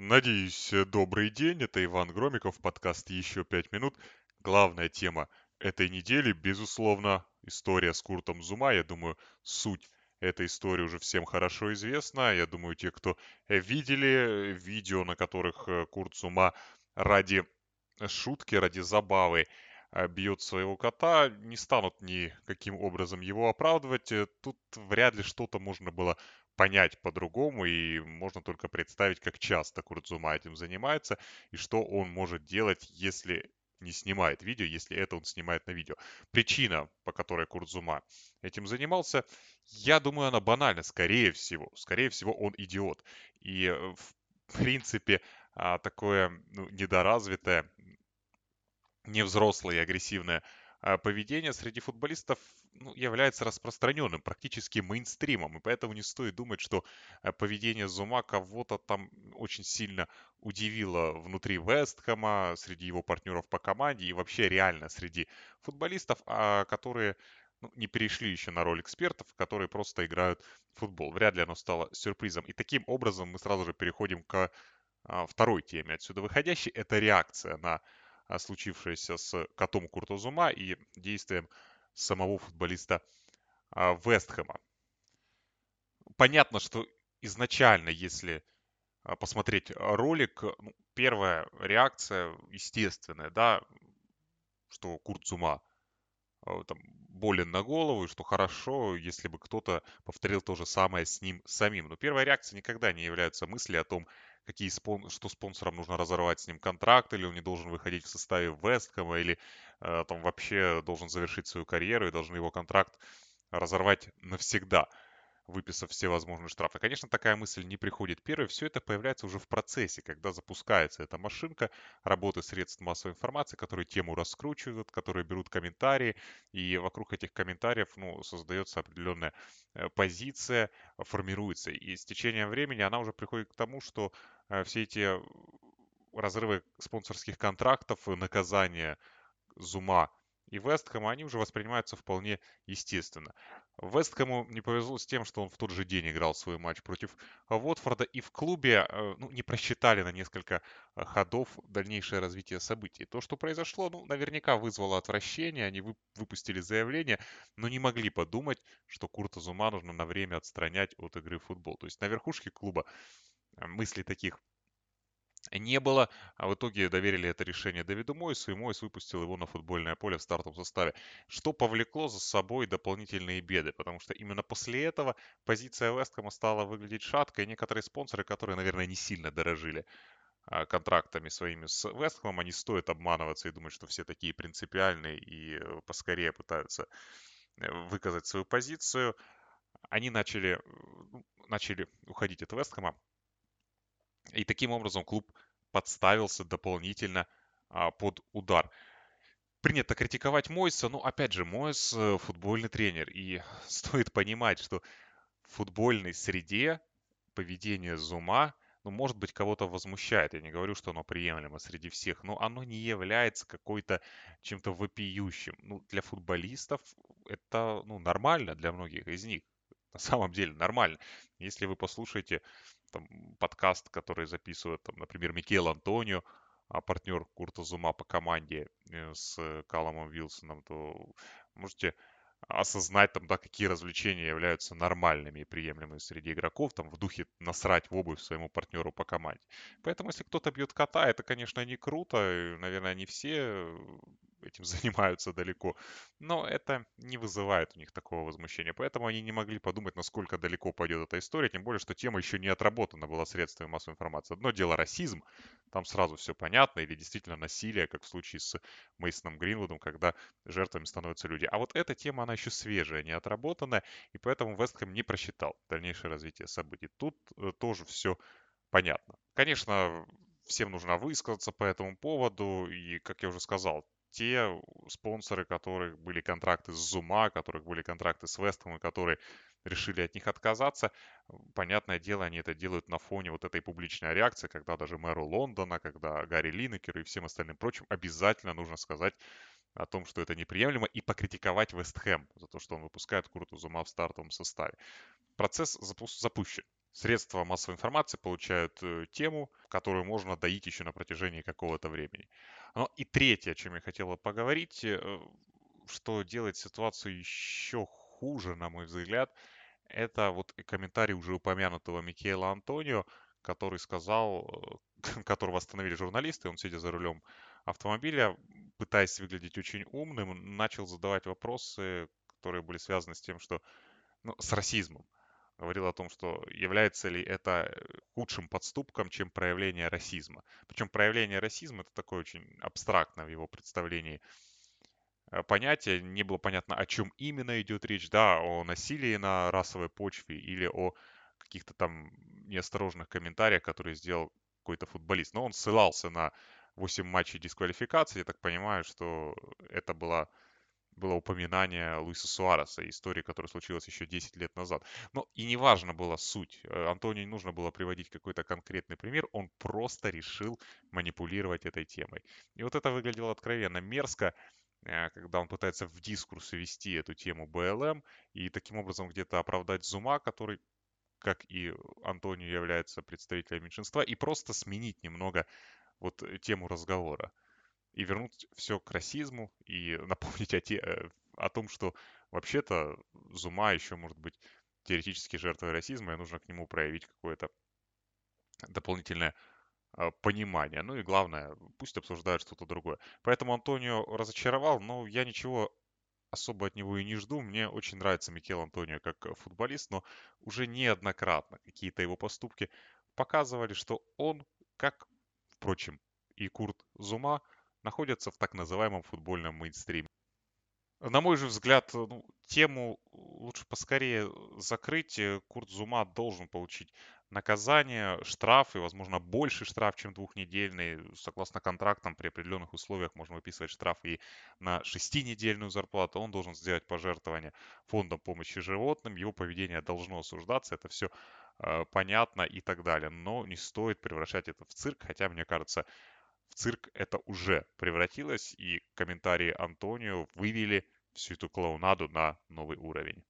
Надеюсь, добрый день. Это Иван Громиков, подкаст «Еще пять минут». Главная тема этой недели, безусловно, история с Куртом Зума. Я думаю, суть этой истории уже всем хорошо известна. Я думаю, те, кто видели видео, на которых э, Курт Зума ради шутки, ради забавы э, бьет своего кота, не станут никаким образом его оправдывать. Тут вряд ли что-то можно было понять по-другому, и можно только представить, как часто Курдзума этим занимается, и что он может делать, если не снимает видео, если это он снимает на видео. Причина, по которой Курдзума этим занимался, я думаю, она банальна, скорее всего. Скорее всего, он идиот. И, э, в принципе, а, такое ну, недоразвитое, невзрослое и агрессивное а, поведение среди футболистов ну, является распространенным, практически мейнстримом, и поэтому не стоит думать, что а, поведение Зума кого-то там очень сильно удивило внутри Вестхэма, среди его партнеров по команде и вообще реально среди футболистов, а, которые ну, не перешли еще на роль экспертов, которые просто играют в футбол. Вряд ли оно стало сюрпризом. И таким образом мы сразу же переходим к второй теме отсюда выходящей. Это реакция на случившееся с котом Куртозума и действием самого футболиста а, Вестхэма. Понятно, что изначально, если а, посмотреть ролик, ну, первая реакция естественная, да, что Куртзума там, болен на голову, и что хорошо, если бы кто-то повторил то же самое с ним самим. Но первая реакция никогда не является мысли о том, какие спон... что спонсорам нужно разорвать с ним контракт, или он не должен выходить в составе Вестхэма, или э, там вообще должен завершить свою карьеру и должен его контракт разорвать навсегда выписав все возможные штрафы. Конечно, такая мысль не приходит первой, все это появляется уже в процессе, когда запускается эта машинка работы средств массовой информации, которые тему раскручивают, которые берут комментарии, и вокруг этих комментариев ну, создается определенная э, позиция, формируется. И с течением времени она уже приходит к тому, что э, все эти разрывы спонсорских контрактов, наказания Зума и Вестхэма, они уже воспринимаются вполне естественно. Вестхэму не повезло с тем, что он в тот же день играл свой матч против Уотфорда, и в клубе э, ну, не просчитали на несколько э, ходов дальнейшее развитие событий. То, что произошло, ну, наверняка вызвало отвращение, они выпустили заявление, но не могли подумать, что Курта Зума нужно на время отстранять от игры в футбол. То есть на верхушке клуба э, мысли таких не было, а в итоге доверили это решение Давиду Мойсу, и Мойс выпустил его на футбольное поле в стартовом составе, что повлекло за собой дополнительные беды, потому что именно после этого позиция Весткома стала выглядеть шатко, и некоторые спонсоры, которые, наверное, не сильно дорожили а, контрактами своими с Вестхэмом, они стоит обманываться и думать, что все такие принципиальные и э, поскорее пытаются э, выказать свою позицию. Они начали, э, начали уходить от Вестхэма, и таким образом клуб подставился дополнительно а, под удар. Принято критиковать Мойса, но опять же, Мойс э, футбольный тренер. И стоит понимать, что в футбольной среде поведение Зума, ну, может быть, кого-то возмущает. Я не говорю, что оно приемлемо среди всех, но оно не является какой-то чем-то вопиющим. Ну, для футболистов это ну, нормально для многих из них. На самом деле нормально. Если вы послушаете там, подкаст, который записывает, там, например, Микел Антонио, а партнер Курта Зума по команде э, с Каломом Вилсоном, то можете осознать, там, да, какие развлечения являются нормальными и приемлемыми среди игроков, там, в духе насрать в обувь своему партнеру по команде. Поэтому, если кто-то бьет кота, это, конечно, не круто, и, наверное, не все этим занимаются далеко, но это не вызывает у них такого возмущения. Поэтому они не могли подумать, насколько далеко пойдет эта история, тем более, что тема еще не отработана была средствами массовой информации. Одно дело расизм, там сразу все понятно, или действительно насилие, как в случае с Мейсоном Гринвудом, когда жертвами становятся люди. А вот эта тема, она еще свежая, не отработанная, и поэтому Вестхэм не просчитал дальнейшее развитие событий. Тут э, тоже все понятно. Конечно, всем нужно высказаться по этому поводу, и, как я уже сказал, те спонсоры, которых были контракты с Зума, которых были контракты с Вестом, и которые решили от них отказаться, понятное дело, они это делают на фоне вот этой публичной реакции, когда даже мэру Лондона, когда Гарри Линекеру и всем остальным прочим обязательно нужно сказать о том, что это неприемлемо, и покритиковать Вестхэм за то, что он выпускает Курту Зума в стартовом составе. Процесс запущен. средства массовой информации получают э, тему, которую можно доить еще на протяжении какого-то времени. Ну и третье, о чем я хотел поговорить, э, что делает ситуацию еще хуже, на мой взгляд, это вот комментарий уже упомянутого Микела Антонио, который сказал, э, которого остановили журналисты, он сидя за рулем автомобиля, пытаясь выглядеть очень умным, начал задавать вопросы, которые были связаны с тем, что ну, с расизмом. Говорил о том, что является ли это худшим подступком, чем проявление расизма. Причем проявление расизма это такое очень абстрактно в его представлении э, понятие. Не было понятно, о чем именно идет речь. Да, о насилии на расовой почве или о каких-то там неосторожных комментариях, которые сделал какой-то футболист. Но он ссылался на 8 матчей дисквалификации. Я так понимаю, что это была было упоминание Луиса Суареса, истории, которая случилась еще 10 лет назад. Но и не важно была суть. Э, Антонию не нужно было приводить какой-то конкретный пример, он просто решил манипулировать этой темой. И вот это выглядело откровенно мерзко, э, когда он пытается в дискурс ввести эту тему БЛМ и таким образом где-то оправдать Зума, который как и Антонио является представителем меньшинства, и просто сменить немного вот э, тему разговора и вернуть все к расизму и напомнить о, те, э, о том, что вообще-то Зума еще может быть теоретически жертвой расизма, и нужно к нему проявить какое-то дополнительное а, понимание. Ну и главное, пусть обсуждают что-то другое. Поэтому Антонио разочаровал, но я ничего особо от него и не жду. Мне очень нравится Микел Антонио как футболист, но уже неоднократно какие-то его поступки показывали, что он, как, впрочем, и Курт Зума, находятся в так называемом футбольном мейнстриме. На мой же взгляд, ну, тему лучше поскорее закрыть. Курт Зума должен получить наказание, штраф и, возможно, больше штраф, чем двухнедельный. Согласно контрактам, при определенных условиях можно выписывать штраф и на шестинедельную зарплату. Он должен сделать пожертвование фондом помощи животным. Его поведение должно осуждаться. Это все э, понятно и так далее. Но не стоит превращать это в цирк, хотя, мне кажется, в цирк это уже превратилось, и комментарии Антонио вывели всю эту клоунаду на новый уровень.